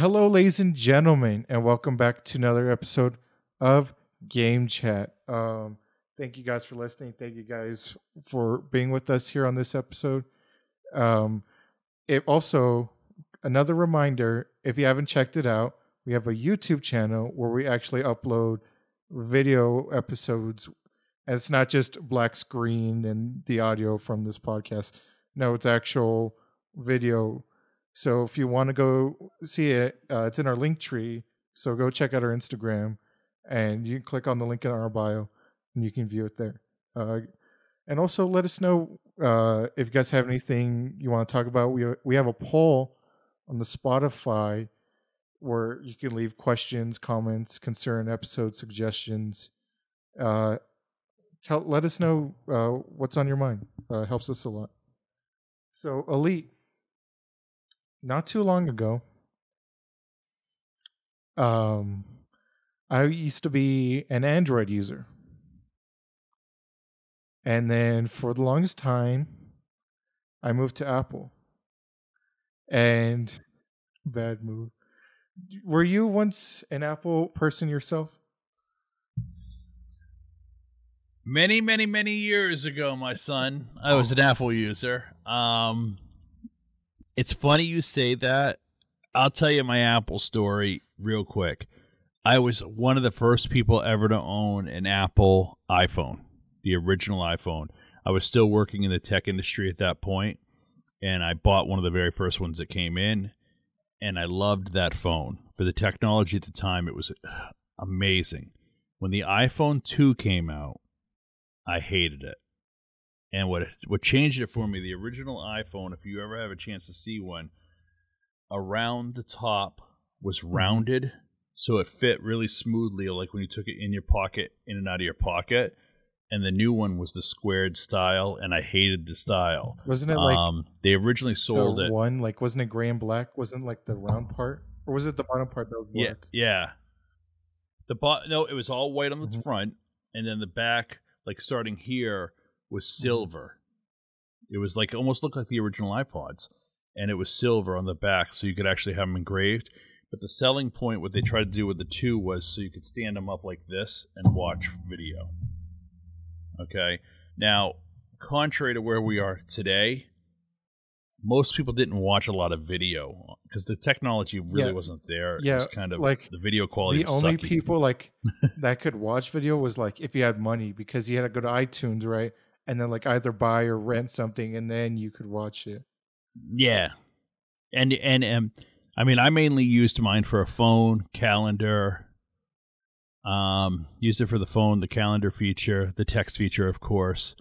Hello, ladies and gentlemen, and welcome back to another episode of Game Chat. Um, thank you guys for listening. Thank you guys for being with us here on this episode. Um, it also another reminder if you haven't checked it out, we have a YouTube channel where we actually upload video episodes. And it's not just black screen and the audio from this podcast. No, it's actual video. So if you want to go see it, uh, it's in our link tree. So go check out our Instagram and you can click on the link in our bio and you can view it there. Uh, and also let us know uh, if you guys have anything you want to talk about. We we have a poll on the Spotify where you can leave questions, comments, concern, episode suggestions. Uh, tell let us know uh, what's on your mind. Uh, helps us a lot. So elite, not too long ago, um, I used to be an Android user. And then for the longest time, I moved to Apple. And bad move. Were you once an Apple person yourself? Many, many, many years ago, my son, I was an Apple user. Um, it's funny you say that. I'll tell you my Apple story real quick. I was one of the first people ever to own an Apple iPhone, the original iPhone. I was still working in the tech industry at that point, and I bought one of the very first ones that came in, and I loved that phone. For the technology at the time, it was amazing. When the iPhone 2 came out, I hated it. And what what changed it for me, the original iPhone, if you ever have a chance to see one, around the top was rounded so it fit really smoothly like when you took it in your pocket in and out of your pocket and the new one was the squared style and i hated the style Wasn't it like um they originally sold the it one? Like wasn't it gray and black? Wasn't like the round part, or was it the bottom part that was yeah black? yeah the bo- no it was all white on the Mhm. front and then the back like starting here was Mm-hmm. silver it was like it almost looked like the original ipods and it was silver on the back so you could actually have them engraved but the selling point what they tried to do with the two was so you could stand them up like this and watch video okay now contrary to where we are today most people didn't watch a lot of video because the technology really Yeah. wasn't there Yeah, it was kind of like, the video quality the only sucky. people like that could watch video was like if you had money because you had to go to iTunes, right? And then like either buy or rent something and then you could watch it. Yeah, and and um, I mean, I mainly used mine for a phone calendar. Um, used it for the phone, the calendar feature, the text feature, of course,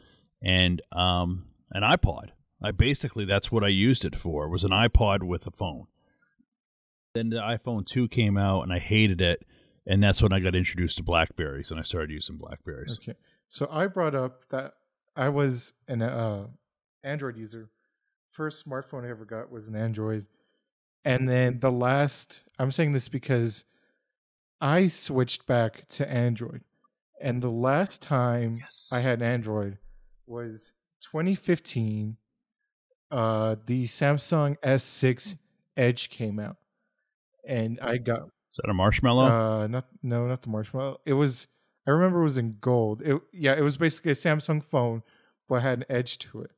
and um, an iPod. I basically that's what I used it for was an iPod with a phone. Then the iPhone two came out, and I hated it, and that's when I got introduced to Blackberries, and I started using Blackberries. Okay. So I brought up that I was an uh, Android user. First smartphone I ever got was an Android. And then the last, I'm saying this because I switched back to Android. And the last time Yes, I had an Android was 2015. Uh, the Samsung S6 Edge came out. And I got Is that a marshmallow? uh, not no, not the marshmallow. It was. I remember it was in gold. It yeah, it was basically a Samsung phone, but had an edge to it,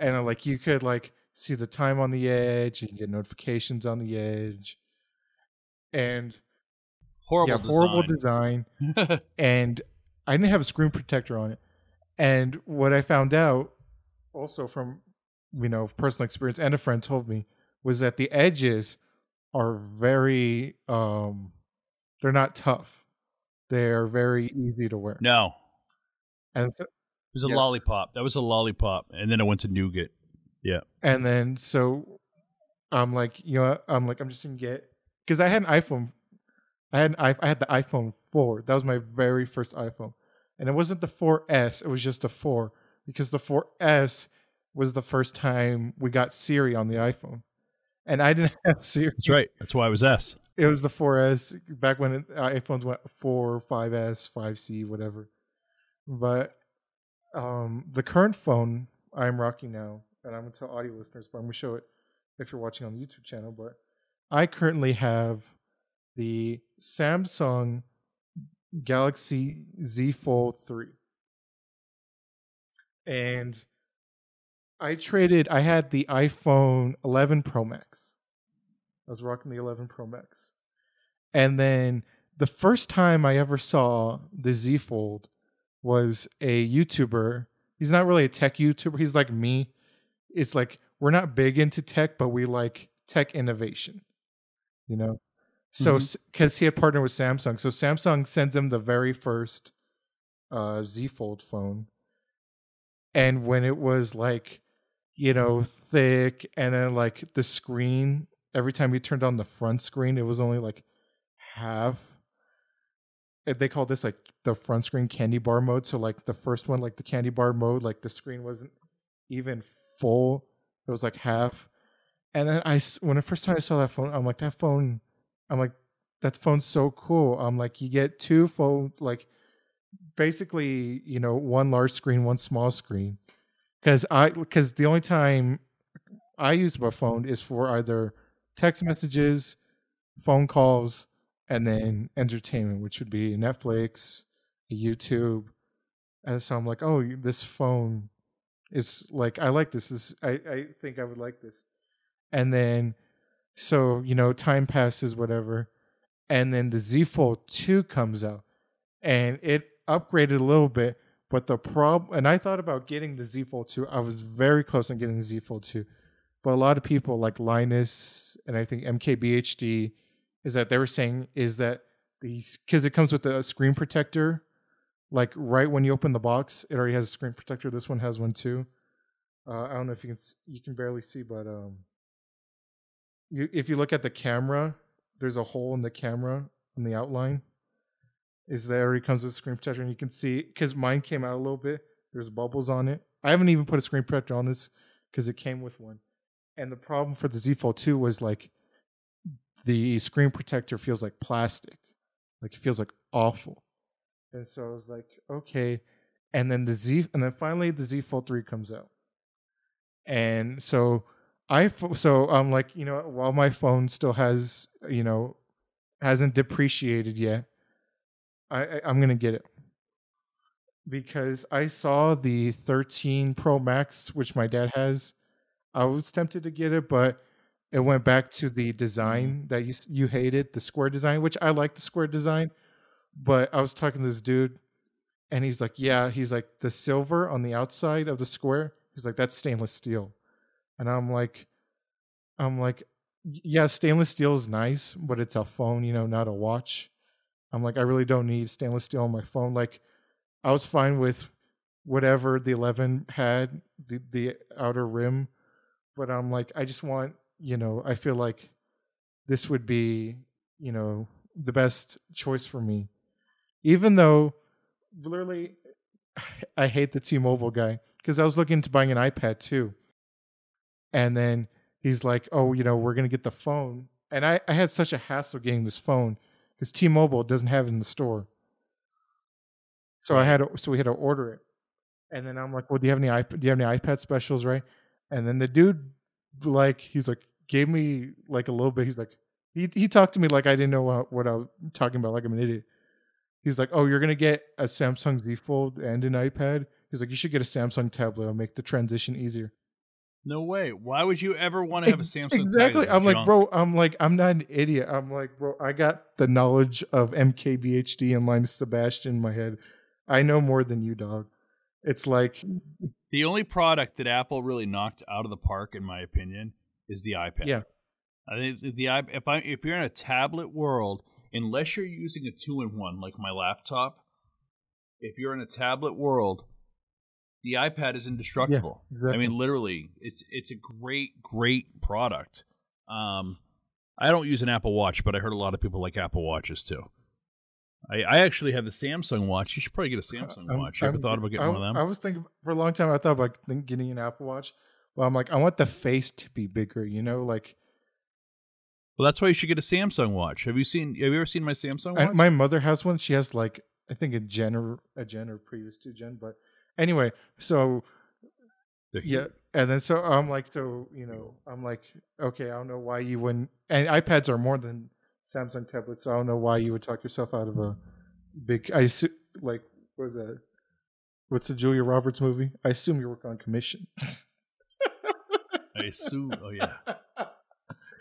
and uh, like you could like see the time on the edge. You can get notifications on the edge, and horrible, yeah, horrible design. design. And I didn't have a screen protector on it. And what I found out, also from you know personal experience, and a friend told me, was that the edges are very um they're not tough. They're very easy to wear. no, And so, It was a Yeah. lollipop. That was a lollipop, and then it went to nougat. Yeah. And then so I'm like, you know, I'm like, I'm just gonna get because I had an iPhone. I had an, i I had the iPhone four. That was my very first iPhone, and it wasn't the 4S. It was just the four because the 4S was the first time we got Siri on the iPhone, and I didn't have Siri. That's right. That's why it was S. It was the 4S back when uh, iPhones went 4, 5S, 5C, whatever. But um, the current phone I'm rocking now, and I'm gonna tell audio listeners, but I'm gonna show it if you're watching on the YouTube channel. But I currently have the Samsung Galaxy Z Fold 3. And I traded, I had the iPhone 11 Pro Max. I was rocking the 11 Pro Max. And then the first time I ever saw the Z Fold was a YouTuber. He's not really a tech YouTuber. He's like me. It's like we're not big into tech, but we like tech innovation. You know? So because Mhm. he had partnered with Samsung. So Samsung sends him the very first uh Z Fold phone. And when it was like, you know, thick and then like the screen, every time you turned on the front screen, it was only like half. Uh, They call this like the front screen candy bar mode. So like the first one, like the candy bar mode, like the screen wasn't even full. It was like half. And then I, when the first time I saw that phone, I'm like, that phone, I'm like, that phone's so cool. I'm like, you get two phone, like basically, you know, one large screen, one small screen. Cause I, cause the only time I use my phone is for either text messages, phone calls, and then entertainment, which would be Netflix, YouTube. And so I'm like, oh, this phone is like, I like this. This I, I think I would like this. And then, so you know, time passes, whatever, and then the Z Fold Two comes out, and it upgraded a little bit. But the problem, and I thought about getting the Z Fold 2. I was very close on getting the Z Fold 2. But a lot of people like Linus and I think MKBHD is that they were saying is that these because it comes with a screen protector. Like right when you open the box, it already has a screen protector. This one has one too. Uh, I don't know if you can you can barely see, but um, you if you look at the camera, there's a hole in the camera on the outline. Is that already comes with a screen protector, and you can see because mine came out a little bit. There's bubbles on it. I haven't even put a screen protector on this because it came with one. And the problem for the Z Fold 2 was like the screen protector feels like plastic. Like it feels like awful. And so I was like, okay. And then the Z and then finally the Z Fold 3 comes out. And so I so I'm like, you know, while my phone still has, you know, hasn't depreciated yet, I, I I'm gonna get it because I saw the 13 Pro Max, which my dad has. I was tempted to get it, but it went back to the mm-hmm. design that you you hated, the square design, which I like the square design. But I was talking to this dude, and he's like, "Yeah," he's like, "The silver on the outside of the square." He's like, "That's stainless steel," and I'm like, "I'm like, yeah, stainless steel is nice, but it's a phone, you know, not a watch." I'm like, I really don't need stainless steel on my phone. Like, I was fine with whatever the 11 had, the, the outer rim, but I'm like, I just want, you know, I feel like this would be, you know, the best choice for me. Even though, literally, I hate the T-Mobile guy because I was looking into buying an iPad too, and then he's like, "Oh, you know, we're gonna get the phone," and I, I had such a hassle getting this phone because T-Mobile doesn't have it in the store. So I had to, so we had to order it. And then I'm like, well, do you have any iP- do you have any iPad specials, right? And then the dude like he's like gave me like a little bit. He's like he he talked to me like I didn't know what, what I was talking about, like I'm an idiot. He's like, oh, you're gonna get a Samsung Z Fold and an iPad. He's like, you should get a Samsung tablet. It'll make the transition easier. No way. Why would you ever want to have a Samsung? Exactly. I'm like, bro. I'm like, I'm not an idiot. I'm like, bro. I got the knowledge of MKBHD and Linus Sebastian in my head. I know more than you, dog. It's like, The only product that Apple really knocked out of the park, in my opinion, is the iPad. Yeah. I think the, the if I if you're in a tablet world, unless you're using a two in one like my laptop, if you're in a tablet world, the iPad is indestructible. I exactly. mean, literally, it's it's a great great product. Um, I don't use an Apple Watch, but I heard a lot of people like Apple Watches too. I, I actually have the Samsung watch. You should probably get a Samsung I'm- watch. You ever thought about getting I, one of them? I was thinking for a long time. I thought about getting an Apple Watch. Well, I'm like, I want the face to be bigger. You know, like Well, that's why you should get a Samsung watch. Have you seen? Have you ever seen my Samsung I, watch? my mother has one. She has like I think a gen or a gen or previous to gen. But anyway, so Yeah, and then so I'm like, so you know, I'm like, okay, I don't know why you wouldn't. And iPads are more than Samsung tablets, so I don't know why you would talk yourself out of a big. I assu- like, what is that? What's the Julia Roberts movie? I assume you work on commission. I assume. Oh yeah,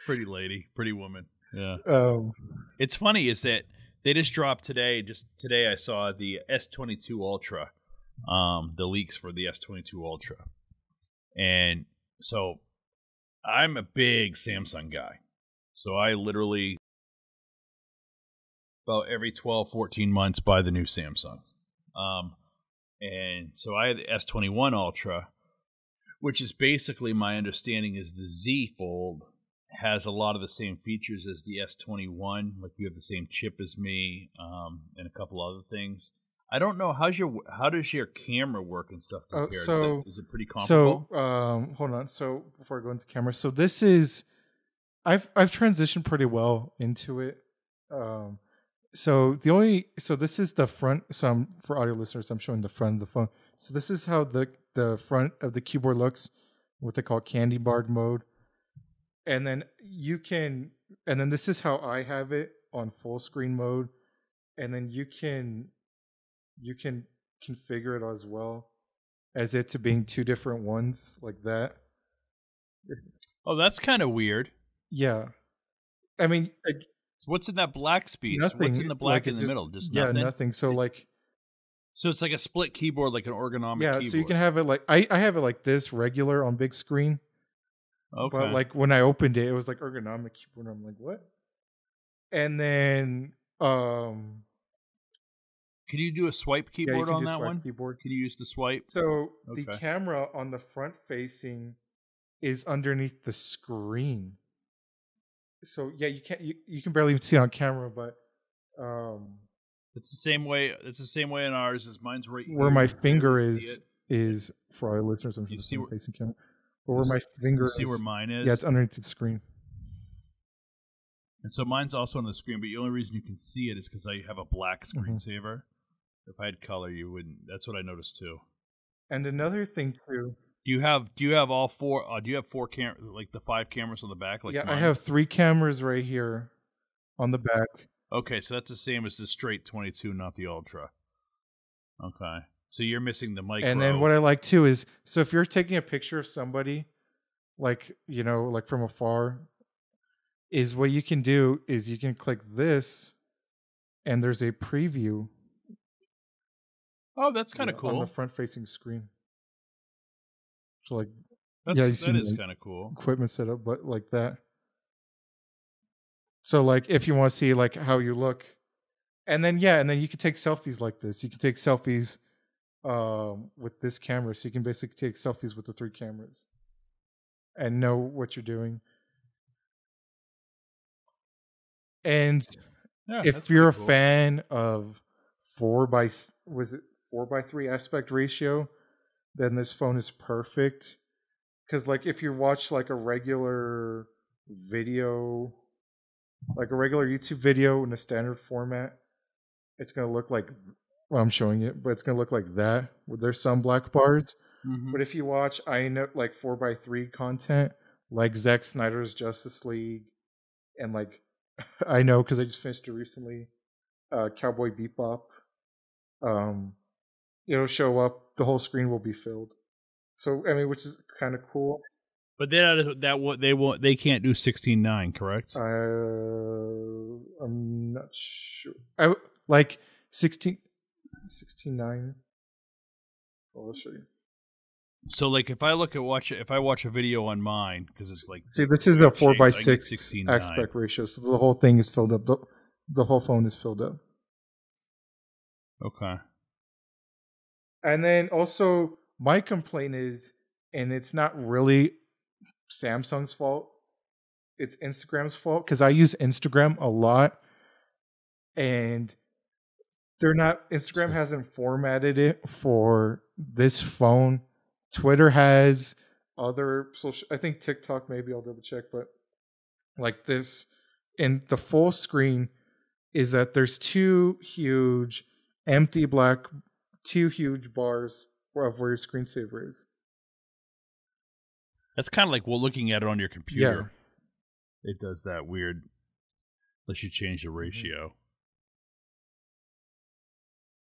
pretty lady, pretty woman. Yeah. um, It's funny is that they just dropped today. Just today, I saw the S22 Ultra, um, the leaks for the S22 Ultra, and so I'm a big Samsung guy. So I literally about every 12, 14 months buy the new Samsung. Um, and so I had the S21 Ultra, which is basically my understanding is the Z Fold has a lot of the same features as the S21. Like you have the same chip as me, um, and a couple other things. I don't know how's your how does your camera work and stuff Oh, compare? so- is, it, is it pretty comparable? so um, hold on. So before I go into camera, so this is, I've I've transitioned pretty well into it. Um, so the only so this is the front. So I'm for audio listeners, I'm showing the front of the phone. So this is how the the front of the keyboard looks, what they call candy bar mode, and then you can, and then this is how I have it on full screen mode, and then you can, you can configure it as well as it to being two different ones like that. oh, that's kind of weird. Yeah, I mean, like, What's in that black space? What's in the black like, in the just- middle? Just yeah, nothing. nothing. So like, So it's like a split keyboard, like an ergonomic. yeah, keyboard. so you can have it like I I have it like this regular on big screen, Okay. but like when I opened it, it was like ergonomic keyboard. I'm like, what? And then um, can you do a swipe yeah, you keyboard can on do that swipe one? keyboard. Can you use the swipe? So the camera on the front facing is underneath the screen. So yeah, you can't you, you can barely even see it on camera, but um It's the same way. It's the same way in ours. As mine's right where here, my finger is is for our listeners. I'm You see where- facing camera. But where my finger see is, where mine is. yeah, it's underneath the screen. and so mine's also on the screen, but the only reason you can see it is because I have a black Mm-hmm. If I had color, you wouldn't. That's what I noticed too. And another thing too, Do you have Do you have all four? Uh, do you have four cam like the five cameras on the back? Like yeah, I have three cameras right here on the back. Okay, so that's the same as the straight 22, not the ultra. Okay, so you're missing the micro. And then what I like too is so if you're taking a picture of somebody, like you know, like from afar, is what you can do is you can click this, and there's a preview. Oh, that's kind of yeah, cool. on the front-facing screen. So like That's, yeah, you that like, kind of cool. equipment setup, but like that. So like if you want to see like how you look, and then yeah, and then you can take selfies like this. You can take selfies um, with this camera, so you can basically take selfies with the three cameras, and know what you're doing. And Yeah, if you're a cool. fan of four by was it four by three aspect ratio, then this phone is perfect. Because like if you watch like a regular video, like a regular YouTube video in a standard format, it's gonna look like well I'm showing it, but it's gonna look like that. Where there's some black bars. Mhm. But if you watch I know like four by three content, like Zack Snyder's Justice League, and like I know because I just finished it recently, uh, Cowboy Bebop. Um, it'll show up. The whole screen will be filled. So I mean, which is kind of cool. But then that that what they want they can't do sixteen nine, correct? Uh, I'm not sure. I like 16, 16 9. Oh, I'll show you. so like if I look at watch if I watch a video on mine because it's like See, this is a four by six 16:9. aspect ratio, so the whole thing is filled up. The, the whole phone is filled up. okay, And then also, my complaint is, and it's not really Samsung's fault, it's Instagram's fault because I use Instagram a lot and they're not, Instagram hasn't formatted it for this phone. Twitter has other social, I think TikTok maybe I'll double check, but like this, and the full screen is that there's two huge empty black two huge bars of where your screensaver is. That's kind of like well, looking at it on your computer. Yeah. It does that weird. Unless you change the Mm-hmm. ratio.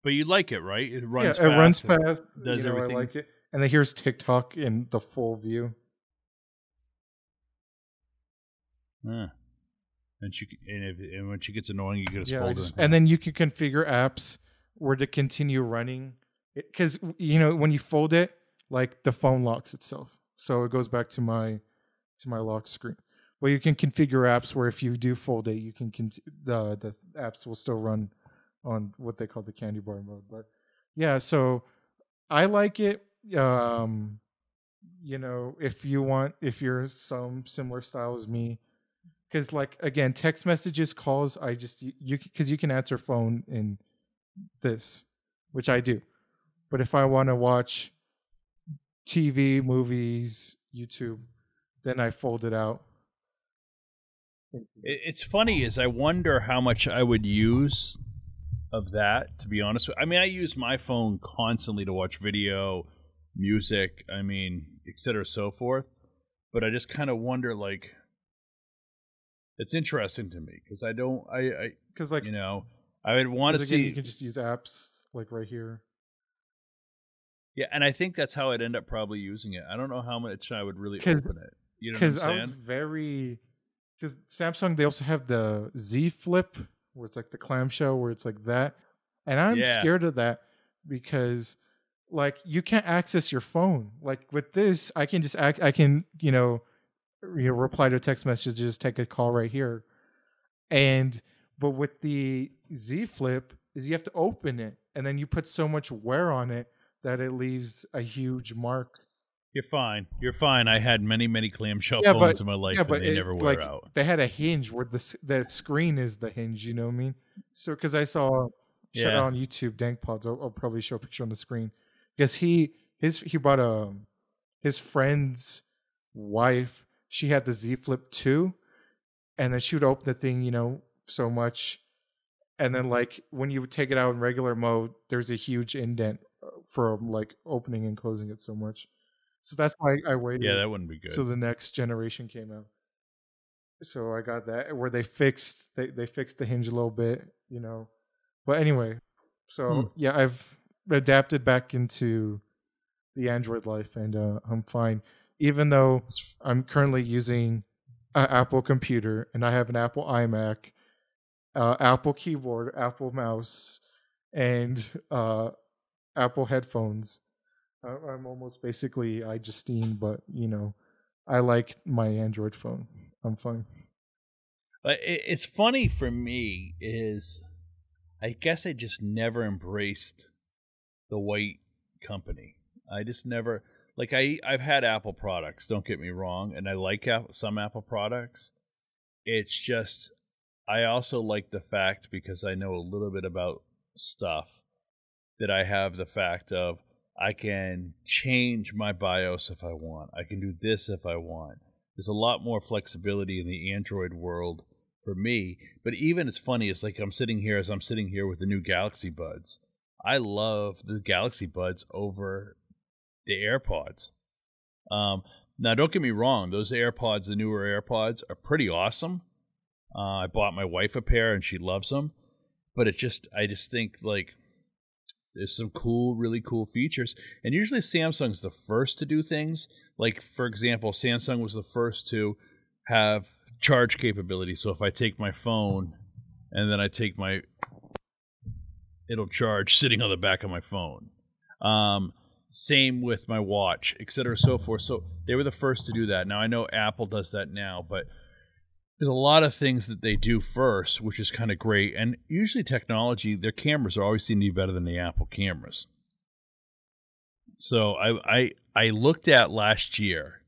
But you like it, right? It runs. yeah, it runs and fast. does you know, everything. I like it. And then here's TikTok in the full view. Yeah. And she and, if, and when she gets annoying, you can just Yeah, I fold just- it. and then you can configure apps where to continue running because you know when you fold it, like the phone locks itself, so it goes back to my to my lock screen. Well, you can configure apps where if you do fold it, you can cont- the the apps will still run on what they call the candy bar mode. But yeah, so I like it. Um, you know, if you want, if you're some similar style as me, because like again, text messages, calls, I just you- you because you can answer phone in this, which I do. But if I want to watch TV, movies, YouTube, then I fold it out. It's funny is I wonder how much I would use of that. To be honest, with, I mean I use my phone constantly to watch video, music. I mean, et cetera, so forth. But I just kind of wonder, like, it's interesting to me because I don't, I, I, Because like you know, I would want to see. you can just use apps like right here. yeah, and I think that's how I'd end up probably using it. I don't know how much I would really open it. You know what I'm Because I was very because Samsung they also have the Z Flip where it's like the clamshell where it's like that, and I'm Yeah. scared of that because like you can't access your phone. Like with this, I can just act. I can you know you know reply to text messages, take a call right here, and but with the Z Flip is you have to open it and then you put so much wear on it that it leaves a huge mark. You're fine. You're fine. I had many, many clamshell Yeah, phones but- in my life, yeah, and but they it- never wear like, out. They had a hinge where the the screen is the hinge. You know what I mean? So because I saw shout Yeah. out on YouTube, Dank Pods. I'll, I'll probably show a picture on the screen because he his he bought a his friend's wife. She had the Z Flip two, and then she would open the thing, you know, so much, and then like when you take it out in regular mode, there's a huge indent uh, for like opening and closing it so much. So that's why I waited Yeah, that wouldn't be good. so the next generation came out so i got that where they fixed they, they fixed the hinge a little bit you know but anyway so Hmm. yeah i've adapted back into the android life and uh, i'm fine even though i'm currently using an apple computer and i have an apple imac uh, apple keyboard apple mouse and uh, apple headphones I- I'm almost basically iJustine, but you know, I like my Android phone. I'm fine. It's funny for me is, I guess I just never embraced the white company. I just never like I I've had Apple products. Don't get me wrong, and I like some Apple products. It's just I also like the fact because I know a little bit about stuff that I have the fact of I can change my BIOS if I want. I can do this if I want. There's a lot more flexibility in the Android world for me. But even it's funny, it's like I'm sitting here as I'm sitting here with the new Galaxy Buds. I love the Galaxy Buds over the AirPods. Um, now, don't get me wrong; those AirPods, the newer AirPods, are pretty awesome. Uh, I bought my wife a pair, and she loves them. But it just, I just think like there's some cool, really cool features. And usually Samsung's the first to do things. Like, for example, Samsung was the first to have charge capability. So if I take my phone and then I take my, it'll charge sitting on the back of my phone. Um, same with my watch, et cetera, so forth. So they were the first to do that. Now I know Apple does that now, but there's a lot of things that they do first, which is kind of great. And usually, technology, their cameras are always seem to be better than the Apple cameras. So I I I looked at last year,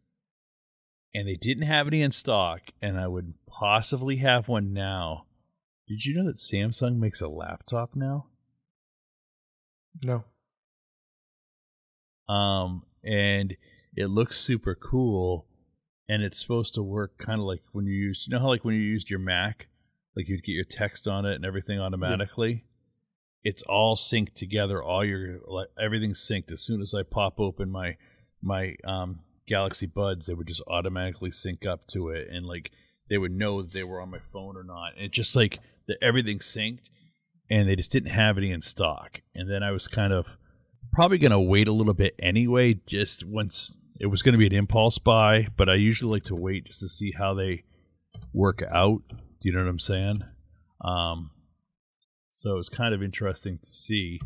and they didn't have any in stock, and I would possibly have one now. Did you know that Samsung makes a laptop now? No. Um, and it looks super cool, and it's supposed to work kind of like when you use, you know how like when you used your Mac, like you'd get your text on it and everything automatically. It's all synced together. All your like everything's synced. As soon as I pop open my my um Galaxy Buds, they would just automatically sync up to it, and like they would know that they were on my phone or not. And just like the, everything synced, and they just didn't have any in stock. And then I was kind of probably going to wait a little bit anyway, just once it was going to be an impulse buy. But I usually like to wait just to see how they work out. Do you know what I'm saying? Um, so it's kind of interesting to see.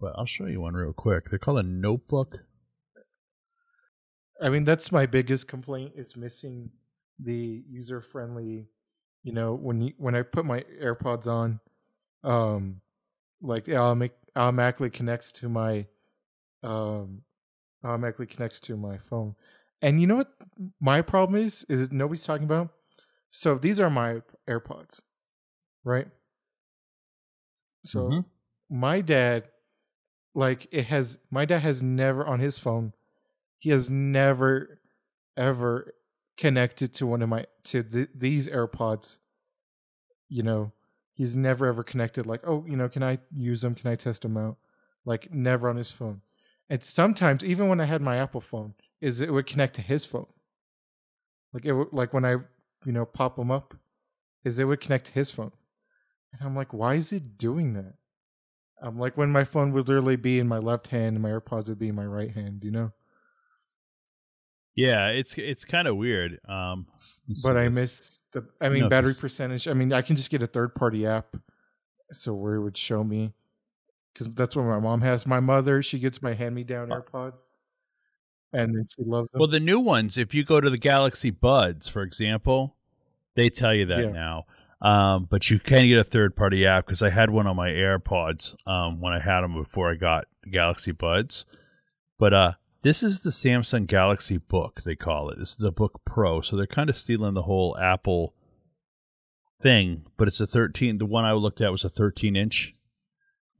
But I'll show you one real quick. They're called a notebook. I mean, that's my biggest complaint is missing the user friendly. You know, when you when I put my AirPods on, um, like it automatically connects to my, um, automatically connects to my phone. And you know what my problem is? Is nobody's talking about. So these are my AirPods, right? So Mm-hmm. my dad, like it has, my dad has never on his phone, he has never, ever connected to one of my to th- these AirPods. You know, he's never ever connected. Like, oh, you know, can I use them? Can I test them out? Like, never on his phone. And sometimes, even when I had my Apple phone, is it would connect to his phone. Like it would, like when I, you know, pop them up, is it would connect to his phone. And I'm like, why is it doing that? I'm like, when my phone would literally be in my left hand and my AirPods would be in my right hand, you know? Yeah, it's it's kind of weird. Um, But I miss the, I mean, battery percentage. I mean, I can just get a third party app. So where it would show me, because that's what my mom has. My mother, she gets my hand me down Uh AirPods and then she loves them. Well, the new ones, if you go to the Galaxy Buds, for example, they tell you that Yeah. now. Um, but you can get a third party app because I had one on my AirPods um, when I had them before I got Galaxy Buds. But uh, this is the Samsung Galaxy Book, they call it. This is the Book Pro. So they're kind of stealing the whole Apple thing, but it's a 13. The one I looked at was a 13 inch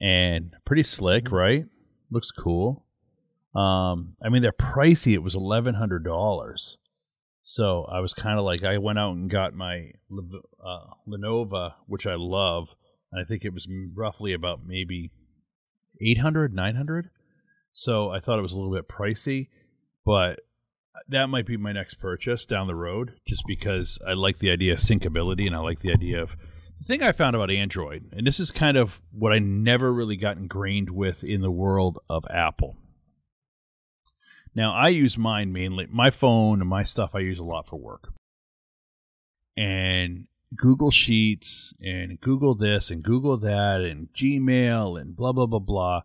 and pretty slick, Mhm. right? Looks cool. Um, I mean, they're pricey. It was eleven hundred dollars. So I was kind of like, I went out and got my uh, Lenovo, which I love, and I think it was roughly about maybe 800, 900. So I thought it was a little bit pricey, but that might be my next purchase down the road, just because I like the idea of syncability and I like the idea of the thing I found about Android, and this is kind of what I never really got ingrained with in the world of Apple. Now, I use mine mainly, my phone and my stuff, I use a lot for work. And Google Sheets and Google this and Google that and Gmail and blah, blah, blah, blah.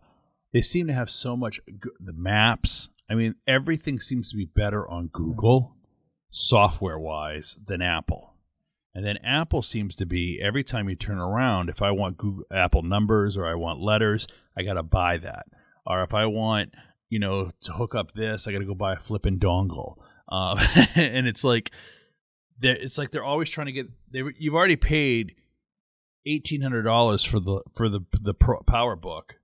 They seem to have so much, the maps. I mean, everything seems to be better on Google software wise than Apple. And then Apple seems to be every time you turn around, if I want Google Apple numbers or I want letters, I got to buy that. Or if I want, you know, to hook up this, I got to go buy a flipping dongle. Uh, and it's like, they're, it's like they're always trying to get. They you've already paid eighteen hundred dollars for the for the the Pro, Power Book,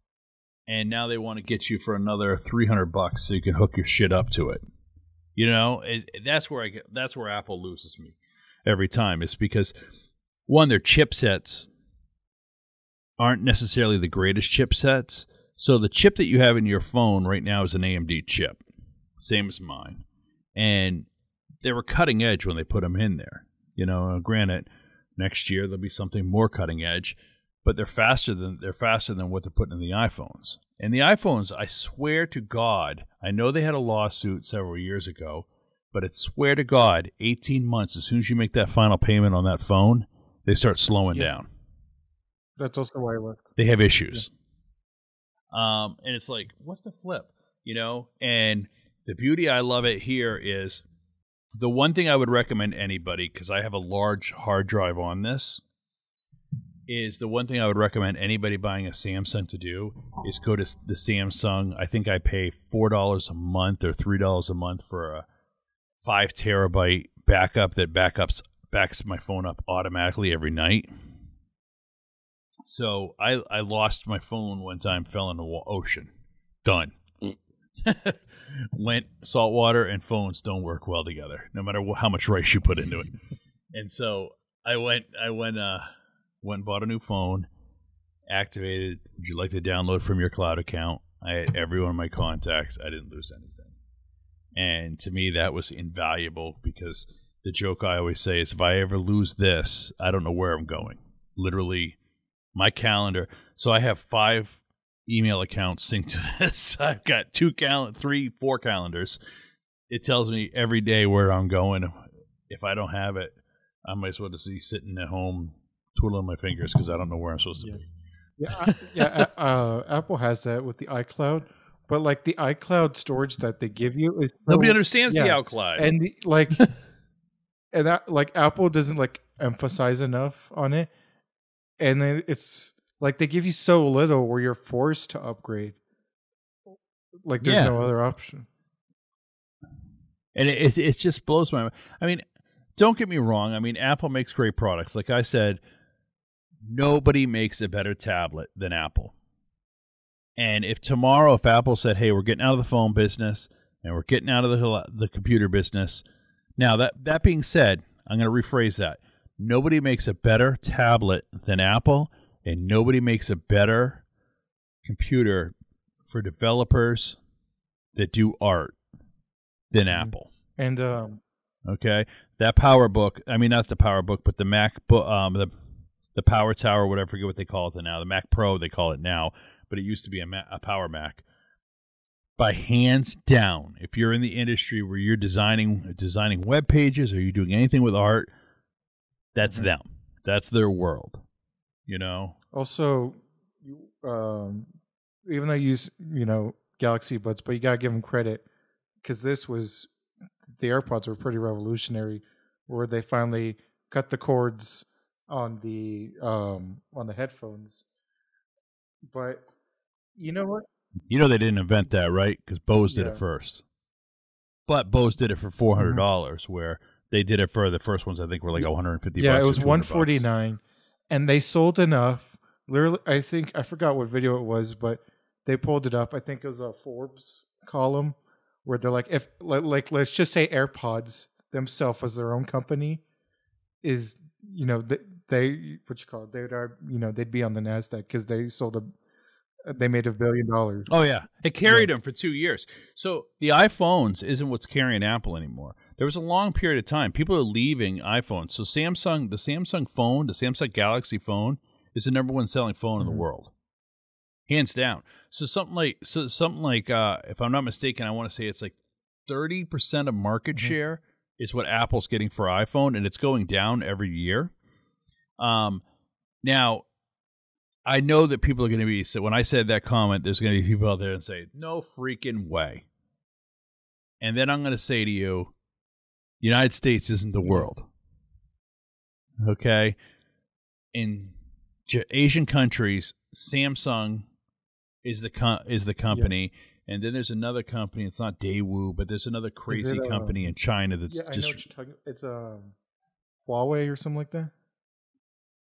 and now they want to get you for another three hundred bucks so you can hook your shit up to it. You know, it- that's where I get. That's where Apple loses me every time. It's because one, their chipsets aren't necessarily the greatest chipsets. So the chip that you have in your phone right now is an AMD chip, same as mine, and they were cutting edge when they put them in there. You know, granted, next year there'll be something more cutting edge, but they're faster than they're faster than what they're putting in the iPhones. And the iPhones, I swear to God, I know they had a lawsuit several years ago, but I swear to God, 18 months as soon as you make that final payment on that phone, they start slowing Yeah. down. That's also why I left. They have issues. Um, and it's like, what the flip, you know? And the beauty I love it here is the one thing I would recommend anybody, because I have a large hard drive on this, is the one thing I would recommend anybody buying a Samsung to do is go to the Samsung. I think I pay four dollars a month or three dollars a month for a five terabyte backup that backups backs my phone up automatically every night. So I I lost my phone one time, fell in the ocean. Done. Went saltwater and phones don't work well together, no matter how much rice you put into it. and so I went I went uh went bought a new phone, activated. Would you like to download from your cloud account? I had every one of my contacts. I didn't lose anything. And to me, that was invaluable because the joke I always say is if I ever lose this, I don't know where I'm going. Literally, my calendar. So I have five email accounts synced to this. I've got two cal, three, four calendars. It tells me every day where I'm going. If I don't have it, I might as well just be sitting at home twiddling my fingers because I don't know where I'm supposed to Yeah. be. Yeah, yeah. uh, Apple has that with the iCloud, but like the iCloud storage that they give you is Nobody so- understands the yeah. outcloud. and like, and that like Apple doesn't like emphasize enough on it, and then it's like they give you so little where you're forced to upgrade. Like there's Yeah. no other option. and it, it it just blows my mind. I mean, don't get me wrong. I mean, Apple makes great products. Like I said, nobody makes a better tablet than Apple. And if tomorrow, if Apple said, "Hey, we're getting out of the phone business and we're getting out of the the computer business," now that that being said, I'm going to rephrase that. Nobody makes a better tablet than Apple, and nobody makes a better computer for developers that do art than Mhm. Apple. And um, Okay, that PowerBook. I mean, not the PowerBook, but the Mac, um, the the Power Tower, whatever. I forget what they call it now. The Mac Pro, they call it now, but it used to be a, Ma- a Power Mac. By hands down, if you're in the industry where you're designing designing web pages or you're doing anything with art, that's Mhm. them. That's their world. You know. also, um, even though you use you know Galaxy Buds, but you gotta give them credit because this was the AirPods were pretty revolutionary, where they finally cut the cords on the um on the headphones. But you know what? You know they didn't invent that, right? Because Bose did Yeah. it first. But Bose did it for four mm-hmm. dollars, where they did it for the first ones. I think were like one hundred and fifty. yeah, it was 200 one forty nine, and they sold enough. Literally, I think I forgot what video it was, but they pulled it up. I think it was a Forbes column where they're like, if like, like let's just say AirPods themselves as their own company is you know they, they what you call it they are you know they'd be on the Nasdaq because they sold a they made a billion dollars. Oh yeah, it carried them for two years. So the iPhones isn't what's carrying Apple anymore. There was a long period of time people are leaving iPhones. So Samsung, the Samsung phone, the Samsung Galaxy phone, is the number one selling phone in Mhm. the world, hands down. So something like so something like uh, if I'm not mistaken, I want to say it's like thirty percent of market Mhm. share is what Apple's getting for iPhone, and it's going down every year. Um, now I know that people are going to be so when I said that comment, there's going to be people out there and say, "No freaking way," and then I'm going to say to you, "United States isn't the world." Okay, in Asian countries, Samsung is the co- is the company, and then there's another company. It's not Daewoo, but there's another crazy uh, company in China that's yeah, I know just what you're talking. It's um Huawei or something like that.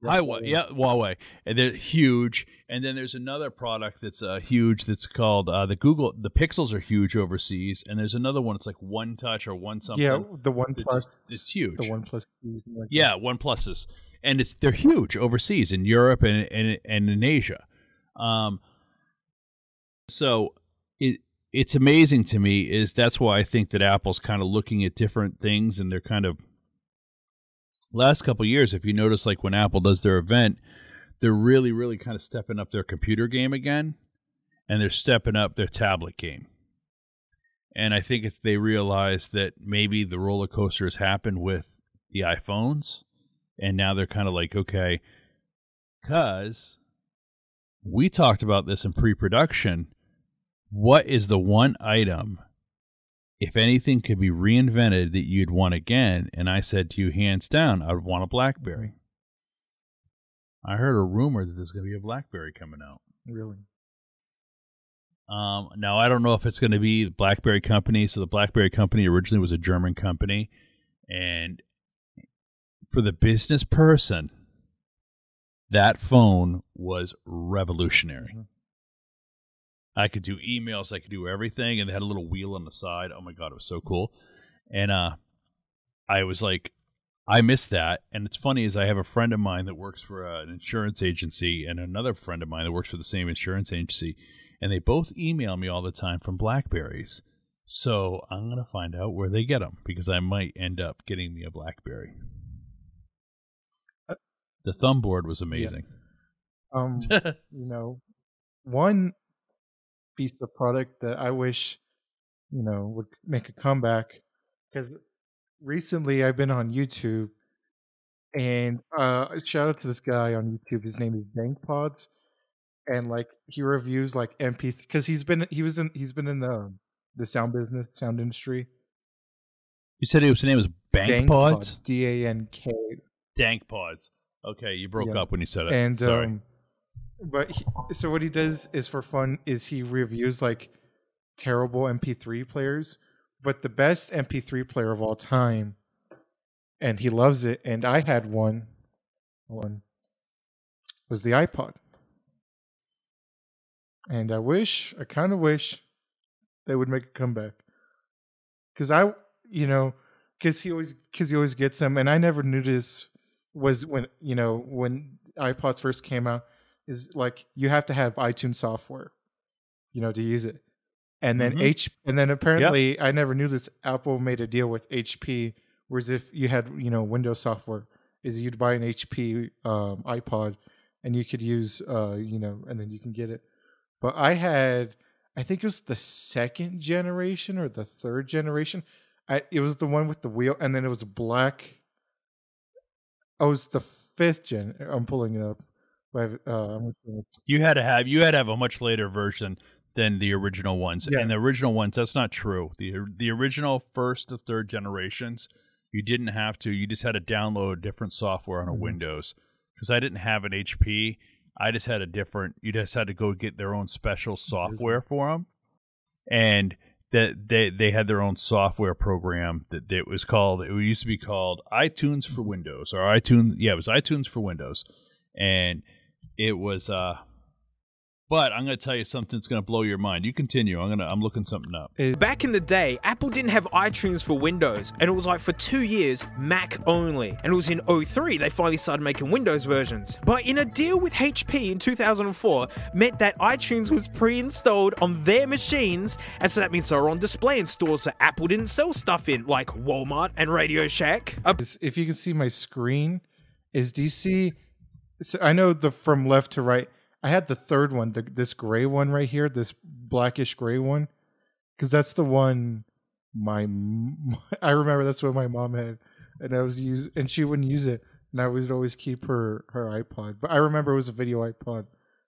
Huawei, yeah, Huawei, and they're huge. And then there's another product that's uh, huge. That's called uh, the Google. The Pixels are huge overseas, and there's another one. It's like One Touch or One something. Yeah, the One Plus. it's huge. The One Plus. like. Yeah, One Pluses, and it's they're huge overseas in Europe and and, and in Asia. Um, so it it's amazing to me is that's why I think that Apple's kind of looking at different things and they're kind of last couple years. If you notice, like when Apple does their event, they're really really kind of stepping up their computer game again, and they're stepping up their tablet game. And I think if they realize that maybe the roller coaster has happened with the iPhones, and now they're kind of like, okay, because we talked about this in pre production. What is the one item, if anything could be reinvented, that you'd want again? And I said to you, hands down, I would want a Blackberry. I heard a rumor that there's going to be a Blackberry coming out. Really. Um, now I don't know if it's going to be the BlackBerry company. So the BlackBerry company originally was a German company, and for the business person, that phone was revolutionary. Mhm. I could do emails, I could do everything, and it had a little wheel on the side. Oh my god, it was so cool! And uh, I was like, I miss that. And it's funny is I have a friend of mine that works for uh, an insurance agency, and another friend of mine that works for the same insurance agency, and they both email me all the time from Blackberries So I'm gonna find out where they get them because I might end up getting me a BlackBerry. Uh, The thumb board was amazing. Um, you know, one piece of product that I wish, you know, would make a comeback because recently I've been on YouTube and uh shout out to this guy on YouTube. His name is Dank Pods. And like he reviews like MP because he's been he was in he's been in the the sound business, sound industry. You said his name was Bank Dank Pods. D A N K Dank Pods. Okay, you broke Yeah. up when you said it. and Sorry. um but he, so what he does is for fun is he reviews like terrible mp3 players but the best mp3 player of all time and he loves it and i had one one was the ipod. And i wish i kind of wish they would make a comeback. Because i you know because he always because he always gets them and i never knew this was when you know when ipods first came out is like you have to have itunes software you know to use it. And then Mhm. h and then apparently i never knew this apple made a deal with hp whereas if you had you know windows software is you'd buy an hp um, ipod and you could use uh you know and then you can get it. But i had i think it was the second generation or the third generation. I, it was the one with the wheel and then it was black. Oh it was the fifth gen i'm pulling it up but uh, I'm looking at- You had to have you had to have a much later version than the original ones. Yeah. And the original ones, that's not true. The the original first to third generations, you didn't have to. You just had to download different software on a Mhm. Windows. Because I didn't have an HP, I just had a different. You just had to go get their own special software for them, and that they they had their own software program that it was called. It used to be called iTunes for Windows or iTunes. Yeah, it was iTunes for Windows, and it was uh but i'm going to tell you something that's going to blow your mind you continue i'm going to i'm looking something up Back in the day, Apple didn't have iTunes for Windows, and it was like for two years, Mac only. And it was in 03 they finally started making Windows versions. But in a deal with HP in 2004, meant that iTunes was pre installed on their machines, and so that means they were on display in stores that Apple didn't sell stuff in, like Walmart and Radio Shack. If you can see my screen is do you see so i know the from left to right i had the third one the, this gray one right here this blackish gray one because that's the one my I remember that's what my mom had and i was use and she wouldn't use it and i would always keep her her ipod but i remember it was a video ipod